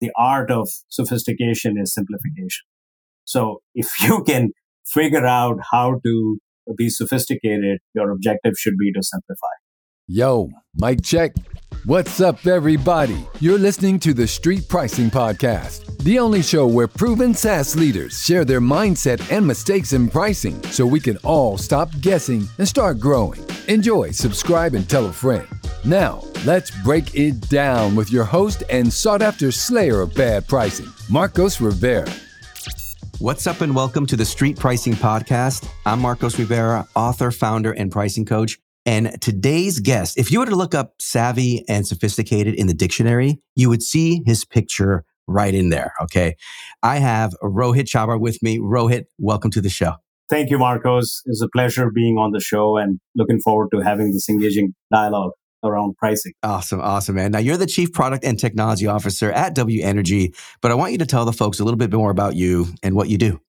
the art of sophistication is simplification. So if you can figure out how to be sophisticated, your objective should be to simplify. Yo, mic check. What's up, everybody? You're listening to the Street Pricing Podcast, the only show where proven SaaS leaders share their mindset and mistakes in pricing so we can all stop guessing and start growing. Enjoy, subscribe, and tell a friend. Now, let's break it down with your host and sought after slayer of bad pricing, Marcos Rivera. What's up, and welcome to the Street Pricing Podcast. I'm Marcos Rivera, author, founder, and pricing coach. And today's guest, if you were to look up savvy and sophisticated in the dictionary, you would see his picture right in there. Okay. I have Rohit Chhabra with me. Rohit, welcome to the show. Thank you, Marcos. It's a pleasure being on the show and looking forward to having this engaging dialogue around pricing. Awesome, awesome, man. Now you're the chief product and technology officer at W Energy, but I want you to tell the folks a little bit more about you and what you do.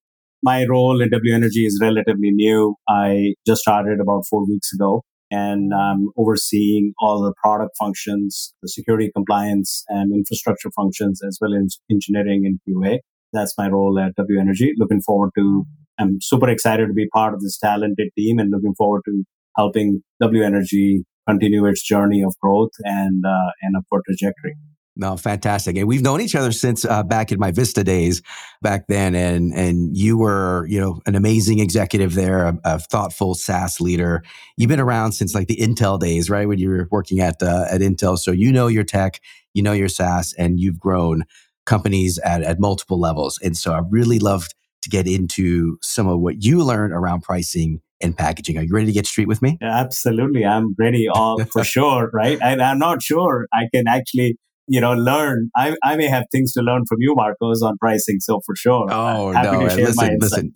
My role at W Energy is relatively new. I just started about four weeks ago and I'm overseeing all the product functions, the security compliance and infrastructure functions, as well as engineering and QA. That's my role at W Energy. Looking forward to, I'm super excited to be part of this talented team and looking forward to helping W Energy continue its journey of growth and, uh, and upward trajectory. No, fantastic. And we've known each other since uh, back in my Vista days back then. And, and you were, you know, an amazing executive there, a, a, thoughtful SaaS leader. You've been around since like the Intel days, right? When you were working at, uh, at Intel. So you know your tech, you know your SaaS, and you've grown companies at, at multiple levels. And so I really loved to get into some of what you learned around pricing and packaging. Are you ready to get straight with me? Absolutely. I'm ready all for sure. Right. And I'm not sure I can actually you know, learn. I, I may have things to learn from you, Marcos, on pricing. So for sure, oh no, listen, listen.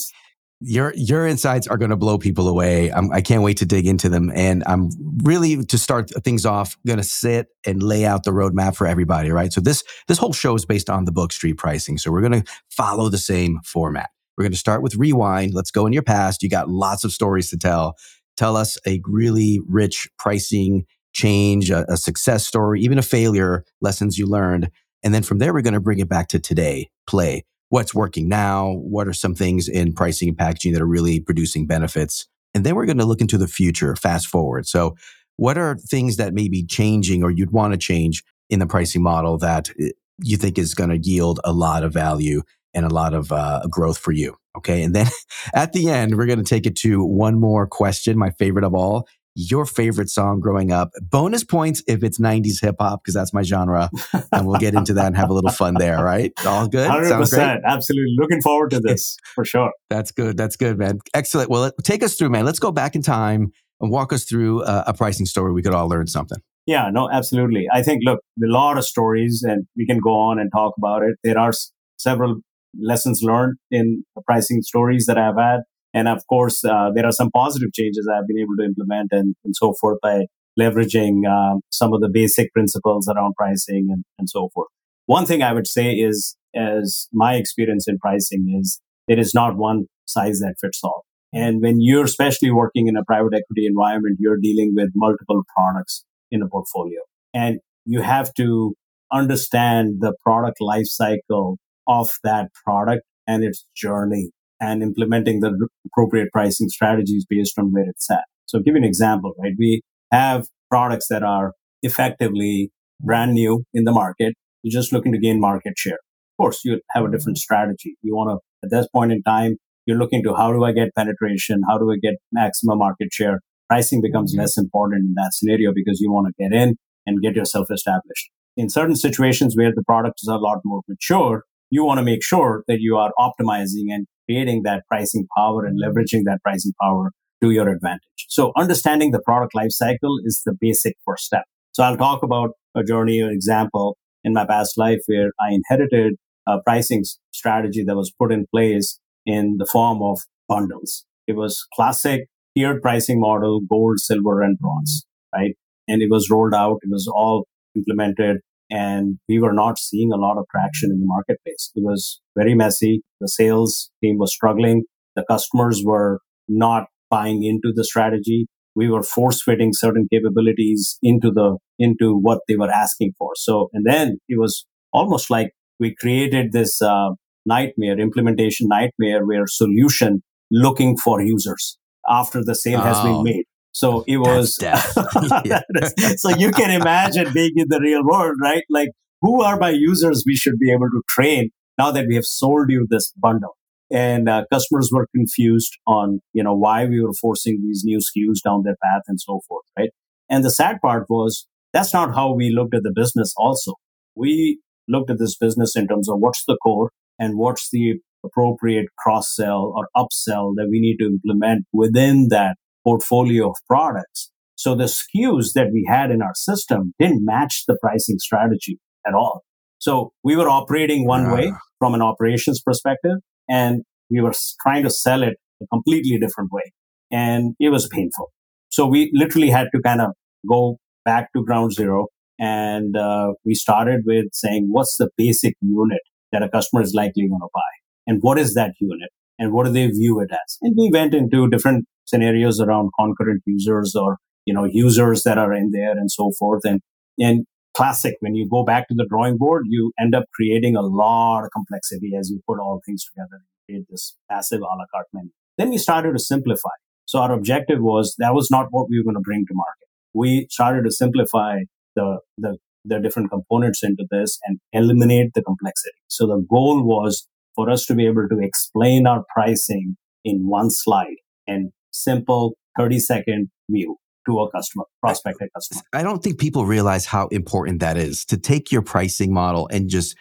Your your insights are going to blow people away. I'm, I can not wait to dig into them, and I'm really to start things off going to sit and lay out the roadmap for everybody. Right. So this this whole show is based on the book Street Pricing. So we're going to follow the same format. We're going to start with rewind. Let's go in your past. You got lots of stories to tell. Tell us a really rich pricing change, a, a success story, even a failure, lessons you learned. And then from there, we're going to bring it back to today, play. What's working now? What are some things in pricing and packaging that are really producing benefits? And then we're going to look into the future, fast forward. So, what are things that may be changing or you'd want to change in the pricing model that eh, you think is going to yield a lot of value and a lot of uh, growth for you? Okay. And then at the end, we're going to take it to one more question, my favorite of all your favorite song growing up. Bonus points if it's 90s hip hop, because that's my genre. and we'll get into that and have a little fun there, right? All good? 100%. Absolutely. Looking forward to this for sure. That's good. That's good, man. Excellent. Well, take us through, man. Let's go back in time and walk us through a, a pricing story. We could all learn something. Yeah, no, absolutely. I think, look, a lot of stories and we can go on and talk about it. There are s- several lessons learned in pricing stories that I've had and of course, uh, there are some positive changes I've been able to implement and, and so forth by leveraging um, some of the basic principles around pricing and, and so forth. One thing I would say is, as my experience in pricing is, there is not one size that fits all. And when you're especially working in a private equity environment, you're dealing with multiple products in a portfolio. And you have to understand the product life cycle of that product and its journey and implementing the appropriate pricing strategies based on where it's at. So I'll give you an example, right? We have products that are effectively brand new in the market. You're just looking to gain market share. Of course, you have a different strategy. You want to, at this point in time, you're looking to how do I get penetration? How do I get maximum market share? Pricing becomes mm-hmm. less important in that scenario because you want to get in and get yourself established. In certain situations where the product is a lot more mature, you want to make sure that you are optimizing and creating that pricing power and leveraging that pricing power to your advantage. So understanding the product life cycle is the basic first step. So I'll talk about a journey or example in my past life where I inherited a pricing strategy that was put in place in the form of bundles. It was classic tiered pricing model, gold, silver, and bronze, right? And it was rolled out. It was all implemented and we were not seeing a lot of traction in the marketplace. It was very messy. The sales team was struggling. The customers were not buying into the strategy. We were force fitting certain capabilities into the into what they were asking for. So, and then it was almost like we created this uh, nightmare, implementation nightmare, where solution looking for users after the sale oh. has been oh. made. So it was, so you can imagine being in the real world, right? Like, who are my users we should be able to train now that we have sold you this bundle? And uh, customers were confused on, you know, why we were forcing these new SKUs down their path and so forth, right? And the sad part was that's not how we looked at the business also. We looked at this business in terms of what's the core and what's the appropriate cross sell or upsell that we need to implement within that portfolio of products. So the SKUs that we had in our system didn't match the pricing strategy at all. So we were operating one uh. way from an operations perspective and we were trying to sell it a completely different way. And it was painful. So we literally had to kind of go back to ground zero. And uh, we started with saying, what's the basic unit that a customer is likely going to buy? And what is that unit? And what do they view it as? And we went into different scenarios around concurrent users or, you know, users that are in there and so forth. And, and classic, when you go back to the drawing board, you end up creating a lot of complexity as you put all things together and create this passive a la carte menu. Then we started to simplify. So our objective was that was not what we were going to bring to market. We started to simplify the, the, the different components into this and eliminate the complexity. So the goal was for us to be able to explain our pricing in one slide and simple 30 second view to a customer, prospective customer. I don't think people realize how important that is to take your pricing model and just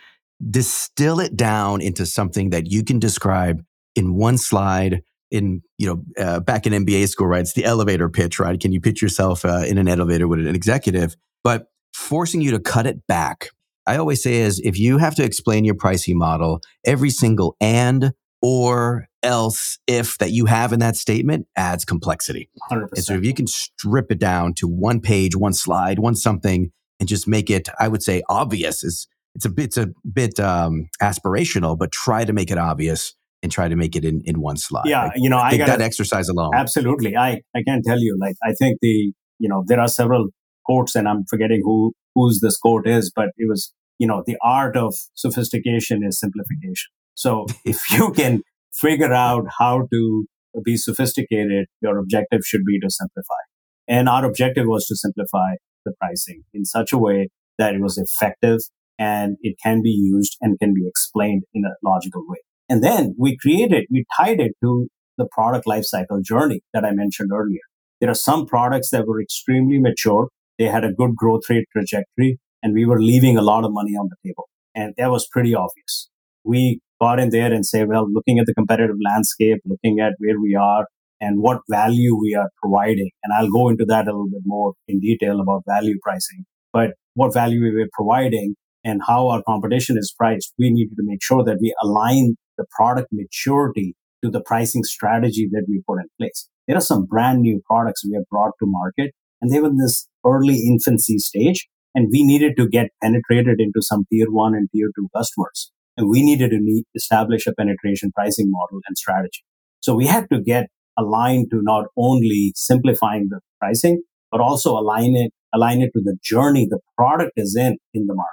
distill it down into something that you can describe in one slide in you know uh, back in MBA school right? It's the elevator pitch right? Can you pitch yourself uh, in an elevator with an executive? But forcing you to cut it back I always say is if you have to explain your pricing model every single and or else if that you have in that statement adds complexity. 100%. And so if you can strip it down to one page, one slide, one something, and just make it, I would say, obvious is it's a bit, it's a bit um, aspirational, but try to make it obvious and try to make it in, in one slide. Yeah, like, you know, I, I gotta, that exercise alone. Absolutely, I I can't tell you, like, I think the you know there are several quotes, and I'm forgetting who whose this quote is, but it was you know the art of sophistication is simplification. So if you can figure out how to be sophisticated, your objective should be to simplify. And our objective was to simplify the pricing in such a way that it was effective and it can be used and can be explained in a logical way. And then we created, we tied it to the product lifecycle journey that I mentioned earlier. There are some products that were extremely mature. They had a good growth rate trajectory and we were leaving a lot of money on the table. And that was pretty obvious. We got in there and say, well, looking at the competitive landscape, looking at where we are and what value we are providing. And I'll go into that a little bit more in detail about value pricing, but what value we were providing and how our competition is priced. We needed to make sure that we align the product maturity to the pricing strategy that we put in place. There are some brand new products we have brought to market and they were in this early infancy stage and we needed to get penetrated into some tier one and tier two customers. And we needed to establish a penetration pricing model and strategy. So we had to get aligned to not only simplifying the pricing, but also align it, align it to the journey the product is in in the market.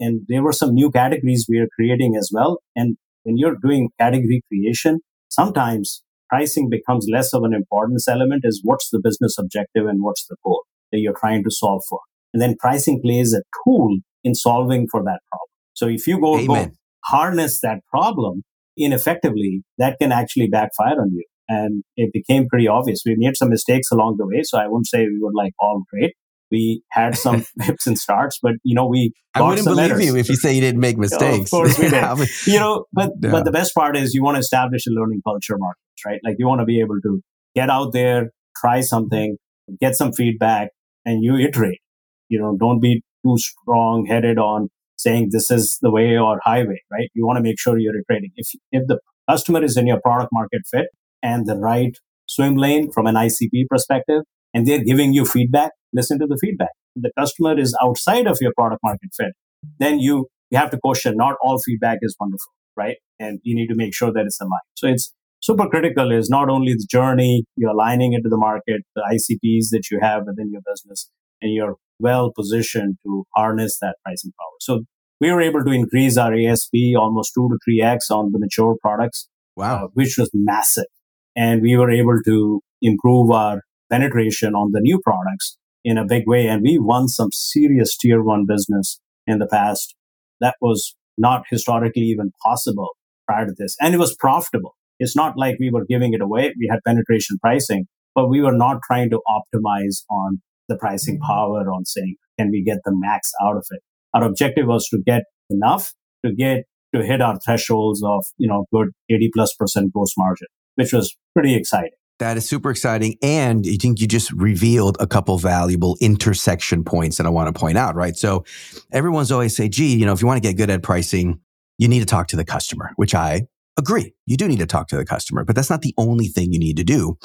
And there were some new categories we are creating as well. And when you're doing category creation, sometimes pricing becomes less of an importance element is what's the business objective and what's the goal that you're trying to solve for. And then pricing plays a tool in solving for that problem. So if you go, go harness that problem ineffectively, that can actually backfire on you. And it became pretty obvious. We made some mistakes along the way. So I wouldn't say we were like all great. We had some hips and starts, but you know, we I wouldn't believe letters. you if you say you didn't make mistakes. of course we did. you know, but yeah. but the best part is you want to establish a learning culture Marcos, right? Like you want to be able to get out there, try something, get some feedback, and you iterate. You know, don't be too strong headed on saying this is the way or highway, right? You want to make sure you're iterating. If, if the customer is in your product market fit and the right swim lane from an ICP perspective, and they're giving you feedback, listen to the feedback. If the customer is outside of your product market fit, then you, you have to question not all feedback is wonderful, right? And you need to make sure that it's aligned. So it's super critical is not only the journey, you're aligning it to the market, the ICPs that you have within your business, and you're well positioned to harness that pricing power. So we were able to increase our ASP almost two to three X on the mature products. Wow. Uh, which was massive. And we were able to improve our penetration on the new products in a big way. And we won some serious tier one business in the past. That was not historically even possible prior to this. And it was profitable. It's not like we were giving it away. We had penetration pricing, but we were not trying to optimize on the pricing power on saying, can we get the max out of it? Our objective was to get enough to get to hit our thresholds of, you know, good 80 plus percent gross margin, which was pretty exciting. That is super exciting. And I think you just revealed a couple valuable intersection points that I want to point out, right? So everyone's always say, gee, you know, if you want to get good at pricing, you need to talk to the customer, which I agree. You do need to talk to the customer, but that's not the only thing you need to do.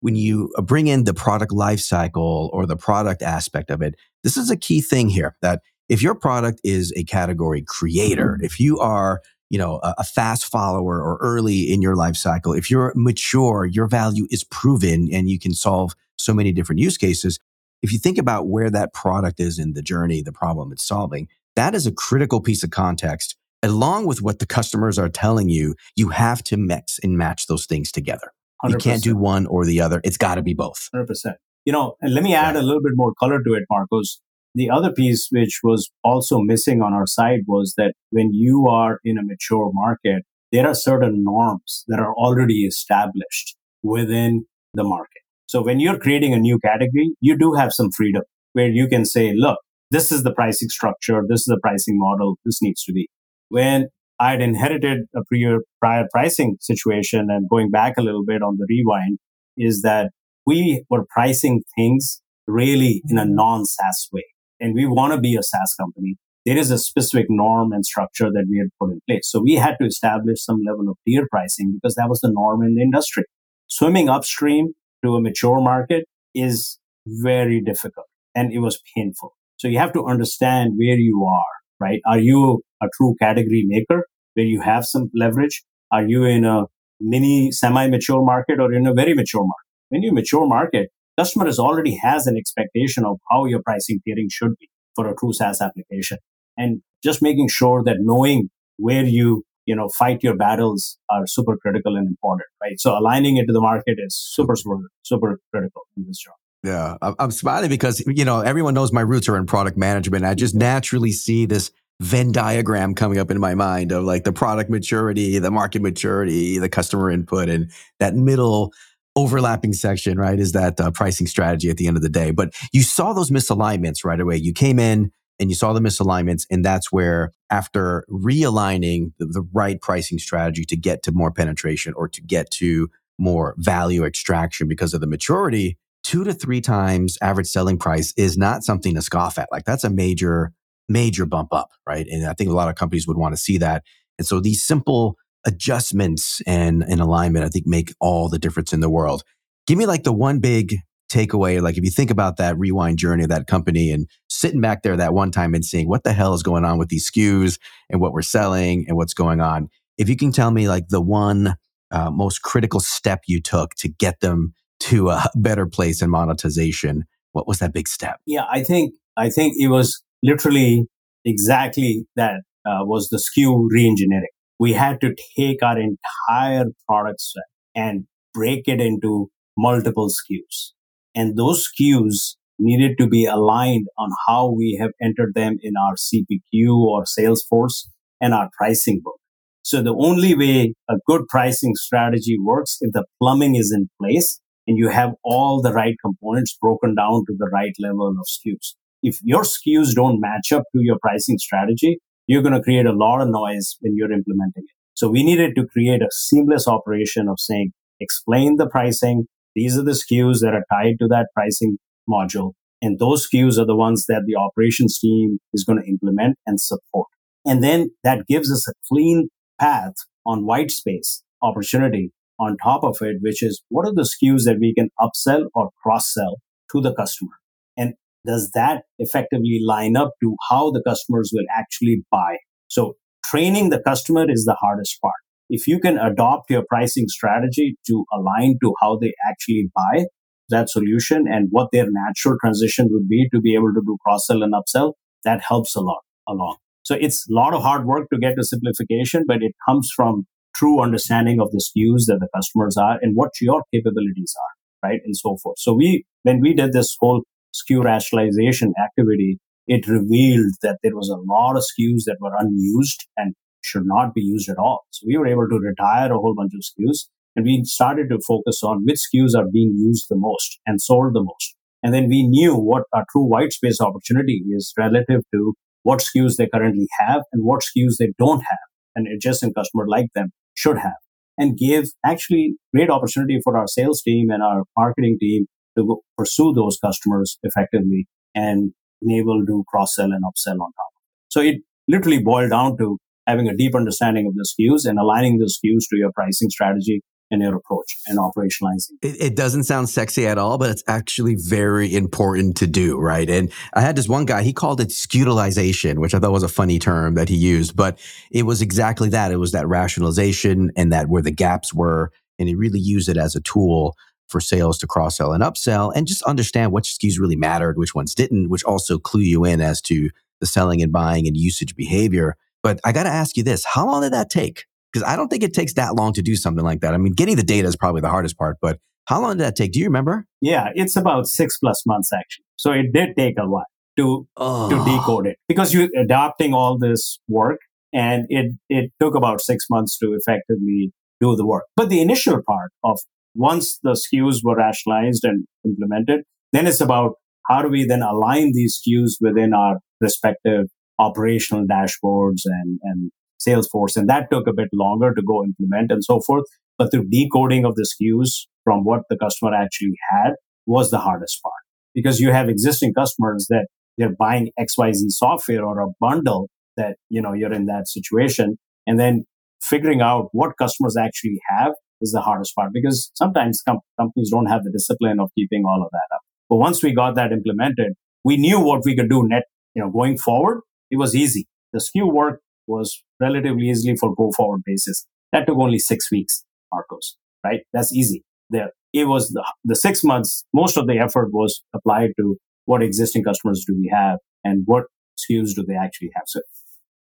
When you bring in the product lifecycle or the product aspect of it, this is a key thing here that if your product is a category creator, mm-hmm. if you are you know a, a, fast follower or early in your life cycle, if you're mature, your value is proven, and you can solve so many different use cases. If you think about where that product is in the journey, the problem it's solving, that is a critical piece of context. Along with what the customers are telling you, you have to mix and match those things together. 100%. You can't do one or the other. It's got to be both. 100%. You know, and let me add a little bit more color to it, Marcos. The other piece, which was also missing on our side, was that when you are in a mature market, there are certain norms that are already established within the market. So when you're creating a new category, you do have some freedom where you can say, look, this is the pricing structure, this is the pricing model, this needs to be. When I'd inherited a prior, prior pricing situation and going back a little bit on the rewind, is that we were pricing things really in a non SaaS way and we want to be a SaaS company, there is a specific norm and structure that we had put in place. So we had to establish some level of tier pricing because that was the norm in the industry. Swimming upstream to a mature market is very difficult and it was painful. So you have to understand where you are, right? Are you a true category maker where you have some leverage? Are you in a mini semi mature market or in a very mature market? When you mature market, customers already has an expectation of how your pricing tiering should be for a true SaaS application. And just making sure that knowing where you, you know, fight your battles are super critical and important, right? So aligning it to the market is super, super, super critical in this job. Yeah, I'm smiling because, you know, everyone knows my roots are in product management. I just naturally see this Venn diagram coming up in my mind of like the product maturity, the market maturity, the customer input, and that middle overlapping section, right, is that uh, pricing strategy at the end of the day. But you saw those misalignments right away. You came in and you saw the misalignments. And that's where, after realigning the, the right pricing strategy to get to more penetration or to get to more value extraction because of the maturity, two to three times average selling price is not something to scoff at. Like that's a major, major bump up, right? And I think a lot of companies would want to see that. And so these simple adjustments and, and alignment, I think make all the difference in the world. Give me like the one big takeaway. Like if you think about that rewind journey of that company and sitting back there that one time and seeing what the hell is going on with these SKUs and what we're selling and what's going on. If you can tell me like the one uh, most critical step you took to get them to a better place in monetization, what was that big step? Yeah, I think I think it was literally exactly that uh, was the SKU reengineering we had to take our entire product set and break it into multiple SKUs. And those SKUs needed to be aligned on how we have entered them in our CPQ or Salesforce and our pricing book. So the only way a good pricing strategy works if the plumbing is in place and you have all the right components broken down to the right level of SKUs. If your SKUs don't match up to your pricing strategy, you're going to create a lot of noise when you're implementing it. So we needed to create a seamless operation of saying, explain the pricing. These are the SKUs that are tied to that pricing module. And those SKUs are the ones that the operations team is going to implement and support. And then that gives us a clean path on white space opportunity on top of it, which is what are the SKUs that we can upsell or cross sell to the customer? And does that effectively line up to how the customers will actually buy? So training the customer is the hardest part. If you can adopt your pricing strategy to align to how they actually buy that solution and what their natural transition would be to be able to do cross sell and upsell, that helps a lot along. So it's a lot of hard work to get to simplification, but it comes from true understanding of the SKUs that the customers are and what your capabilities are, right? And so forth. So we, when we did this whole SKU rationalization activity, it revealed that there was a lot of SKUs that were unused and should not be used at all. So we were able to retire a whole bunch of SKUs and we started to focus on which SKUs are being used the most and sold the most. And then we knew what our true white space opportunity is relative to what SKUs they currently have and what SKUs they don't have. An adjacent customer like them should have and gave actually great opportunity for our sales team and our marketing team to pursue those customers effectively and enable to cross sell and upsell on top. So it literally boiled down to having a deep understanding of the SKUs and aligning the SKUs to your pricing strategy and your approach and operationalizing. It, it, doesn't sound sexy at all, but it's actually very important to do, right? And I had this one guy, he called it skutalization, which I thought was a funny term that he used, but it was exactly that. It was that rationalization and that where the gaps were. And he really used it as a tool for sales to cross sell and upsell and just understand which SKUs really mattered, which ones didn't, which also clue you in as to the selling and buying and usage behavior. But I got to ask you this how long did that take? Because I don't think it takes that long to do something like that. I mean, getting the data is probably the hardest part, but how long did that take? Do you remember? Yeah, it's about six plus months actually. So it did take a while to oh. to decode it because you're adopting all this work and it it took about six months to effectively do the work. But the initial part of once the SKUs were rationalized and implemented, then it's about how do we then align these SKUs within our respective operational dashboards and, and Salesforce. And that took a bit longer to go implement and so forth. But the decoding of the SKUs from what the customer actually had was the hardest part because you have existing customers that they're buying XYZ software or a bundle that, you know, you're in that situation. And then figuring out what customers actually have is the hardest part because sometimes com- companies don't have the discipline of keeping all of that up. But once we got that implemented, we knew what we could do net, you know, going forward. It was easy. The SKU work was relatively easily for go forward basis. That took only six weeks, Marcos, right? That's easy. There, it was the, the six months, most of the effort was applied to what existing customers do we have and what SKUs do they actually have. So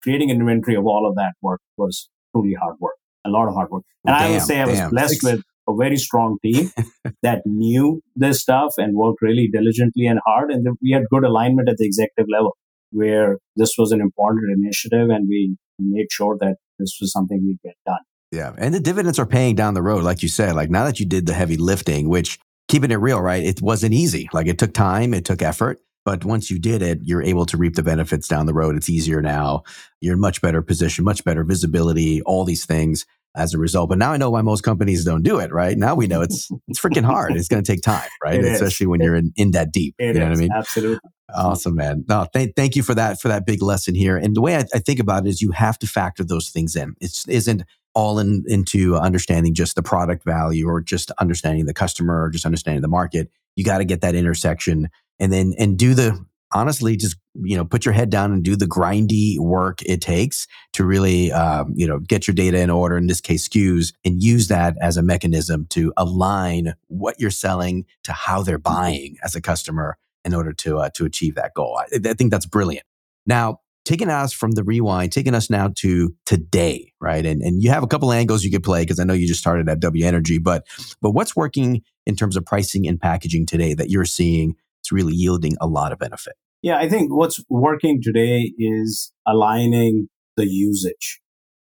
creating an inventory of all of that work was truly hard work, a lot of hard work. And damn, I would say I was damn. blessed with a very strong team that knew this stuff and worked really diligently and hard. And we had good alignment at the executive level where this was an important initiative and we made sure that this was something we get done. Yeah. And the dividends are paying down the road, like you said. Like now that you did the heavy lifting, which keeping it real, right? It wasn't easy. Like it took time, it took effort. But once you did it, you're able to reap the benefits down the road. It's easier now. You're in much better position, much better visibility, all these things as a result. But now I know why most companies don't do it, right? Now we know it's it's freaking hard. It's going to take time, right? It Especially is. when you're in, in that deep. You know is. what I mean? Absolutely. Awesome, man. No, th- thank you for that for that big lesson here. And the way I, I think about it is you have to factor those things in. It isn't all in into understanding just the product value or just understanding the customer or just understanding the market. You got to get that intersection and then and do the honestly just you know put your head down and do the grindy work it takes to really um, you know get your data in order in this case SKUs and use that as a mechanism to align what you're selling to how they're buying as a customer in order to uh, to achieve that goal. I, I think that's brilliant. Now taking us from the rewind taking us now to today right? And and you have a couple angles you could play because i know you just started at w energy but but what's working in terms of pricing and packaging today that you're seeing it's really yielding a lot of benefit yeah, I think what's working today is aligning the usage.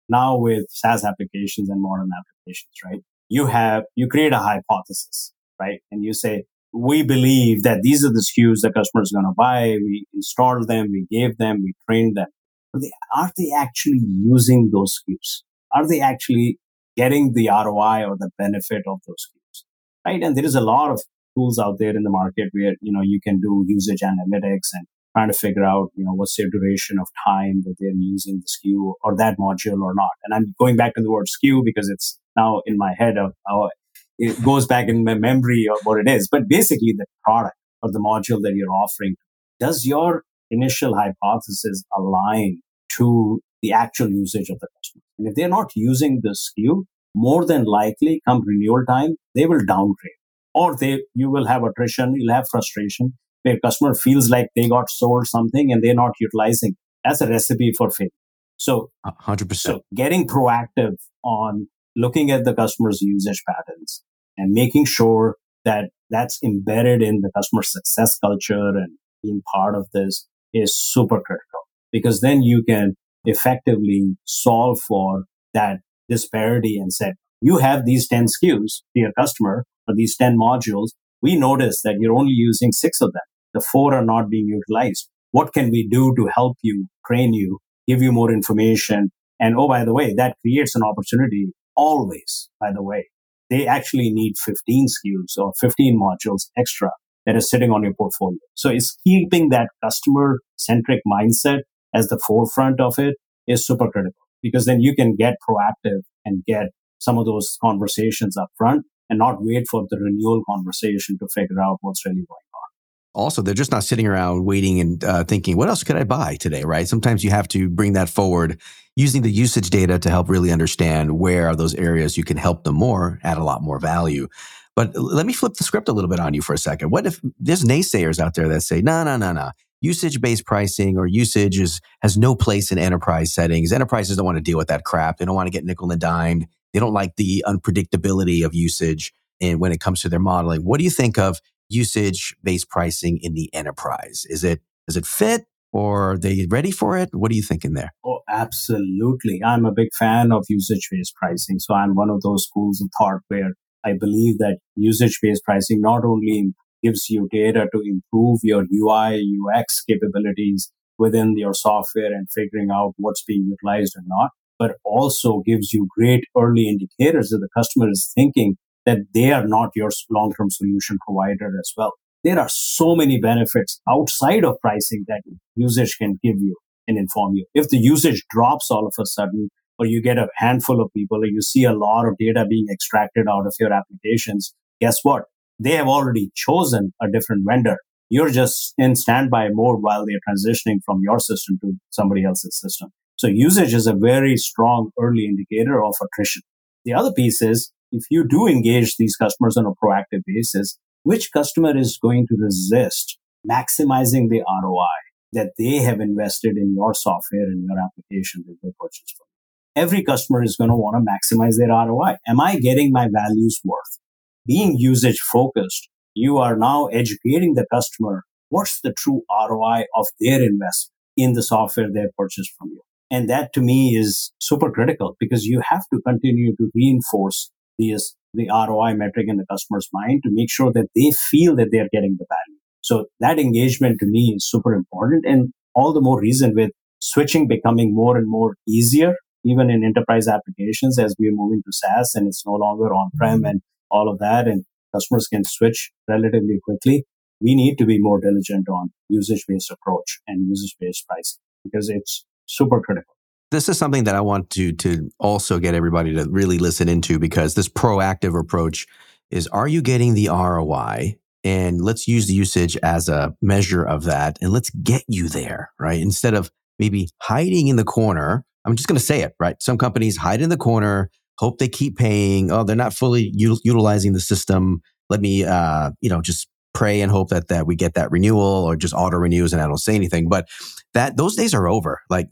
Now with SaaS applications and modern applications, right? You have, you create a hypothesis, right? And you say, we believe that these are the SKUs the customer is going to buy. We installed them, we gave them, we trained them. But they, are they actually using those SKUs? Are they actually getting the ROI or the benefit of those SKUs? Right. And there is a lot of tools out there in the market where, you know, you can do usage analytics and trying to figure out, you know, what's their duration of time that they're using the SKU or that module or not. And I'm going back to the word SKU because it's now in my head of how it goes back in my memory of what it is. But basically the product or the module that you're offering, does your initial hypothesis align to the actual usage of the customer? And if they're not using the SKU, more than likely come renewal time, they will downgrade or they you will have attrition you'll have frustration where customer feels like they got sold something and they're not utilizing That's a recipe for failure. So, 100%. So getting proactive on looking at the customer's usage patterns and making sure that that's embedded in the customer success culture and being part of this is super critical because then you can effectively solve for that disparity and say, you have these 10 SKUs, dear customer, or these 10 modules. We notice that you're only using six of them. The four are not being utilized. What can we do to help you, train you, give you more information? And oh, by the way, that creates an opportunity always, by the way. They actually need 15 SKUs or 15 modules extra that is sitting on your portfolio. So it's keeping that customer centric mindset as the forefront of it is super critical because then you can get proactive and get some of those conversations up front and not wait for the renewal conversation to figure out what's really going on. Also, they're just not sitting around waiting and uh, thinking, what else could I buy today, right? Sometimes you have to bring that forward using the usage data to help really understand where are those areas you can help them more, add a lot more value. But let me flip the script a little bit on you for a second. What if there's naysayers out there that say, no, no, no, no usage based pricing or usage is, has no place in enterprise settings. Enterprises don't want to deal with that crap. They don't want to get nickel and dimed. They don't like the unpredictability of usage and when it comes to their modeling. What do you think of usage based pricing in the enterprise? Is it does it fit or are they ready for it? What are you thinking there? Oh, absolutely. I'm a big fan of usage based pricing. So I'm one of those schools of thought where I believe that usage based pricing not only gives you data to improve your UI, UX capabilities within your software and figuring out what's being utilized or not, but also gives you great early indicators that the customer is thinking that they are not your long-term solution provider as well. There are so many benefits outside of pricing that usage can give you and inform you. If the usage drops all of a sudden, or you get a handful of people, or you see a lot of data being extracted out of your applications, guess what? they have already chosen a different vendor. You're just in standby mode while they're transitioning from your system to somebody else's system. So usage is a very strong early indicator of attrition. The other piece is if you do engage these customers on a proactive basis, which customer is going to resist maximizing the ROI that they have invested in your software and your application that they purchased from? Every customer is going to want to maximize their ROI. Am I getting my values worth? being usage focused, you are now educating the customer what's the true ROI of their investment in the software they purchased from you. And that to me is super critical because you have to continue to reinforce these, the ROI metric in the customer's mind to make sure that they feel that they're getting the value. So that engagement to me is super important and all the more reason with switching becoming more and more easier, even in enterprise applications as we're moving to SaaS and it's no longer on-prem mm-hmm. and all of that and customers can switch relatively quickly, we need to be more diligent on usage based approach and usage based pricing because it's super critical. This is something that I want to to also get everybody to really listen into because this proactive approach is are you getting the ROI and let's use the usage as a measure of that and let's get you there, right? Instead of maybe hiding in the corner. I'm just going to say it, right? Some companies hide in the corner hope they keep paying. Oh, they're not fully utilizing the system. Let me, uh, you know, just pray and hope that that we get that renewal or just auto renews and I don't say anything. But that those days are over. Like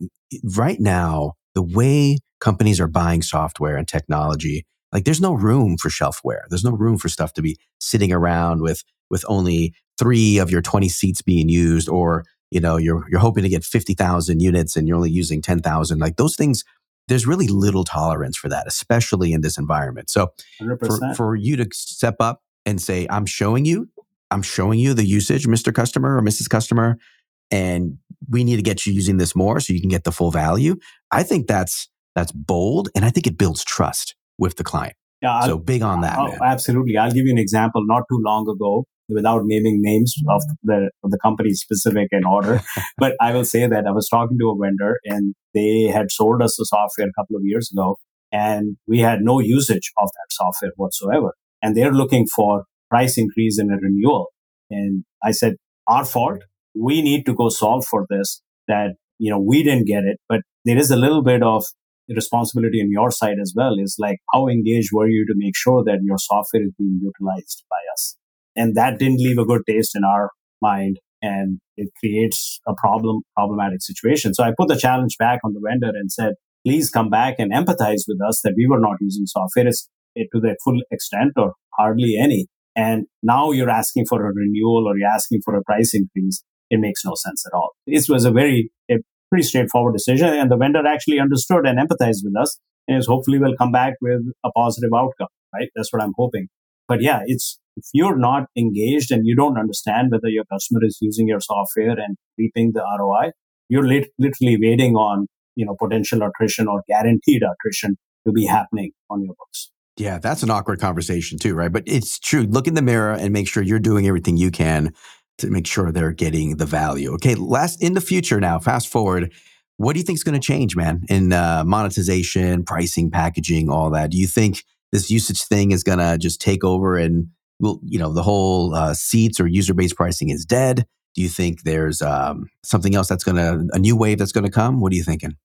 right now, the way companies are buying software and technology, like there's no room for shelfware. There's no room for stuff to be sitting around with with only three of your 20 seats being used or you know you're you're hoping to get 50,000 units and you're only using 10,000 like those things there's really little tolerance for that, especially in this environment. So for, for you to step up and say, I'm showing you, I'm showing you the usage, Mr. Customer or Mrs. Customer, and we need to get you using this more so you can get the full value. I think that's that's bold and I think it builds trust with the client. Yeah, so I'll, big on that. Oh, absolutely. I'll give you an example. Not too long ago, without naming names of the of the company specific in order. but I will say that I was talking to a vendor and they had sold us the software a couple of years ago and we had no usage of that software whatsoever. And they're looking for price increase and a renewal. And I said, our fault. We need to go solve for this that, you know, we didn't get it, but there is a little bit of responsibility on your side as well is like how engaged were you to make sure that your software is being utilized by us and that didn't leave a good taste in our mind and it creates a problem, problematic situation. So I put the challenge back on the vendor and said, please come back and empathize with us that we were not using software to the full extent or hardly any. And now you're asking for a renewal or you're asking for a price increase. It makes no sense at all. This was a very, a pretty straightforward decision. And the vendor actually understood and empathized with us and is hopefully will come back with a positive outcome, right? That's what I'm hoping. But yeah, it's, if you're not engaged and you don't understand whether your customer is using your software and reaping the ROI, you're lit- literally waiting on, you know, potential attrition or guaranteed attrition to be happening on your books. Yeah, that's an awkward conversation too, right? But it's true. Look in the mirror and make sure you're doing everything you can to make sure they're getting the value. Okay, last in the future now, fast forward, what do you think is going to change, man, in uh, monetization, pricing, packaging, all that? Do you think this usage thing is going to just take over and will you know the whole uh, seats or user based pricing is dead? Do you think there's um, something else that's going to a new wave that's going to come? What are you thinking?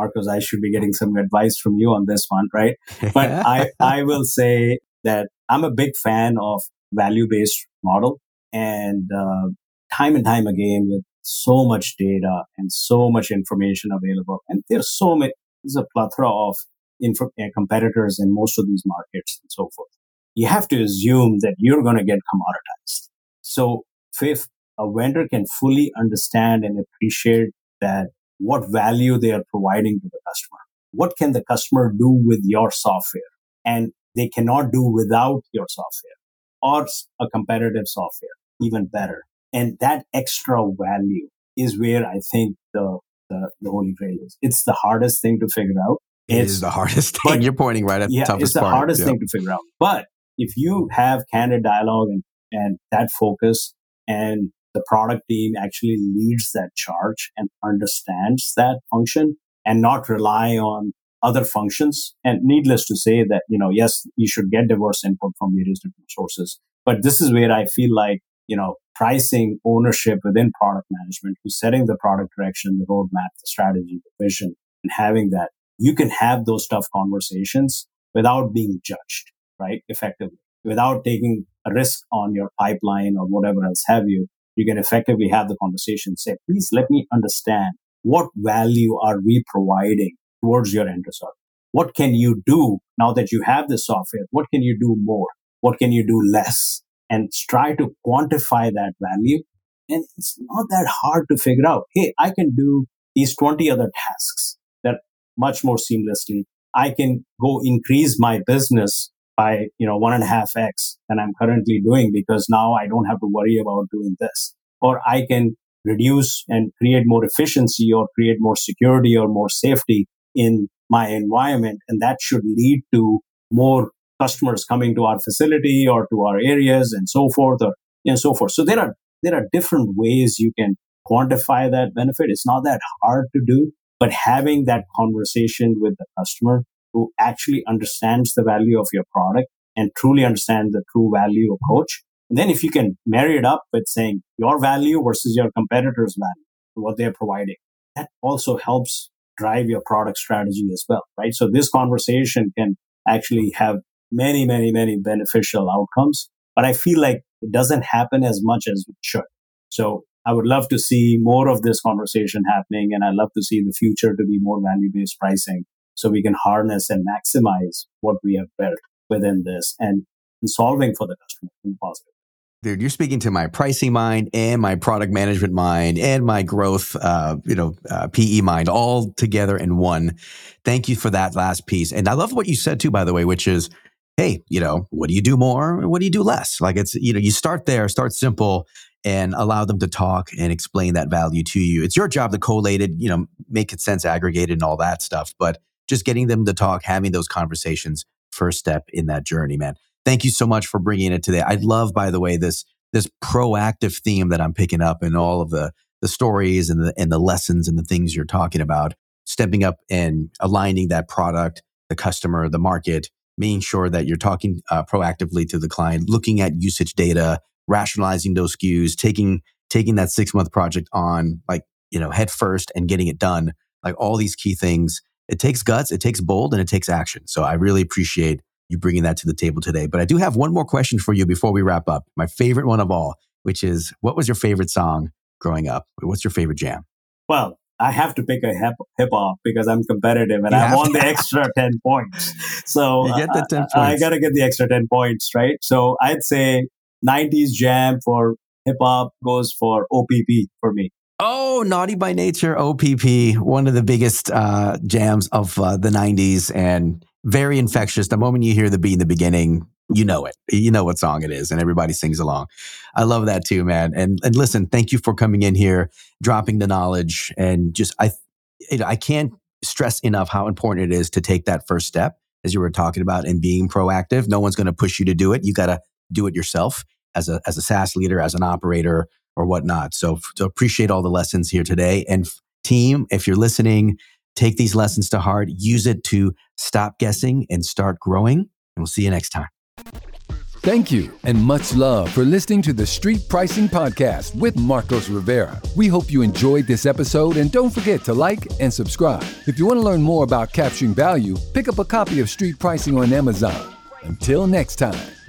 Marcos, I should be getting some advice from you on this one, right? But I, I will say that I'm a big fan of value based model and uh, time and time again with so much data and so much information available. And there's so many, there's a plethora of inf- uh, competitors in most of these markets and so forth. You have to assume that you're going to get commoditized. So if a vendor can fully understand and appreciate that what value they are providing to the customer. What can the customer do with your software? And they cannot do without your software or a competitive software, even better. And that extra value is where I think the, the, the holy grail is. It's the hardest thing to figure out. It it's, the hardest thing. But, You're pointing right at yeah, the toughest It's the part. hardest thing to figure out. But if you have candid dialogue and, and that focus and the product team actually leads that charge and understands that function and not rely on other functions. And needless to say that, you know, yes, you should get diverse input from various different sources. But this is where I feel like, you know, pricing ownership within product management, who's setting the product direction, the roadmap, the strategy, the vision, and having that, you can have those tough conversations without being judged, right? Effectively, without taking a risk on your pipeline or whatever else have you you can effectively have the conversation say, please let me understand what value are we providing towards your end result? What can you do now that you have the software? What can you do more? What can you do less? And try to quantify that value. And it's not that hard to figure out. Hey, I can do these 20 other tasks that much more seamlessly. I can go increase my business by, you know, one and a half X than I'm currently doing because now I don't have to worry about doing this. Or I can reduce and create more efficiency or create more security or more safety in my environment. And that should lead to more customers coming to our facility or to our areas and so forth or and so forth. So there are there are different ways you can quantify that benefit. It's not that hard to do, but having that conversation with the customer who actually understands the value of your product and truly understands the true value approach. And then if you can marry it up with saying your value versus your competitor's value, what they're providing, that also helps drive your product strategy as well, right? So this conversation can actually have many, many, many beneficial outcomes, but I feel like it doesn't happen as much as it should. So I would love to see more of this conversation happening and I'd love to see the future to be more value based pricing so we can harness and maximize what we have built within this and, solving for the customer in positive. Dude, you're speaking to my pricing mind and my product management mind and my growth, uh, you know, uh, PE mind all together in one. Thank you for that last piece. And I love what you said too, by the way, which is, hey, you know, what do you do more? What do you do less? Like it's, you know, you start there, start simple and allow them to talk and explain that value to you. It's your job to collate it, you know, make it sense aggregated and all that stuff. But just getting them to talk, having those conversations, first step in that journey, man. Thank you so much for bringing it today. I love, by the way, this this proactive theme that I'm picking up in all of the the stories and the and the lessons and the things you're talking about. Stepping up and aligning that product, the customer, the market, making sure that you're talking uh, proactively to the client, looking at usage data, rationalizing those SKUs, taking taking that six month project on like you know head first and getting it done. Like all these key things it takes guts, it takes bold, and it takes action. So I really appreciate you bringing that to the table today. But I do have one more question for you before we wrap up. My favorite one of all. which is what was your favorite song growing up? What's your favorite jam? Well, I have to pick a hip hop because I'm competitive and you I want the extra 10 points. So you get the 10 points. I, I got to get the extra 10 points, right? So I'd say 90s jam for hip hop goes for OPP for me. Oh, Naughty by Nature, OPP, one of the biggest uh, jams of uh, the 90s and very infectious. The moment you hear the beat in the beginning, you know it. You know what song it is, and everybody sings along. I love that too, man. And and listen, thank you for coming in here, dropping the knowledge, and just I, I can't stress enough how important it is to take that first step, as you were talking about, and being proactive. No one's going to push you to do it. You got to do it yourself as a as a SaaS leader, as an operator, or whatnot. So, so appreciate all the lessons here today. And team, if you're listening, take these lessons to heart, use it to stop guessing and start growing. And we'll see you next time. Thank you and much love for listening to the Street Pricing Podcast with Marcos Rivera. We hope you enjoyed this episode and don't forget to like and subscribe. If you want to learn more about capturing value, pick up a copy of Street Pricing on Amazon. Until next time.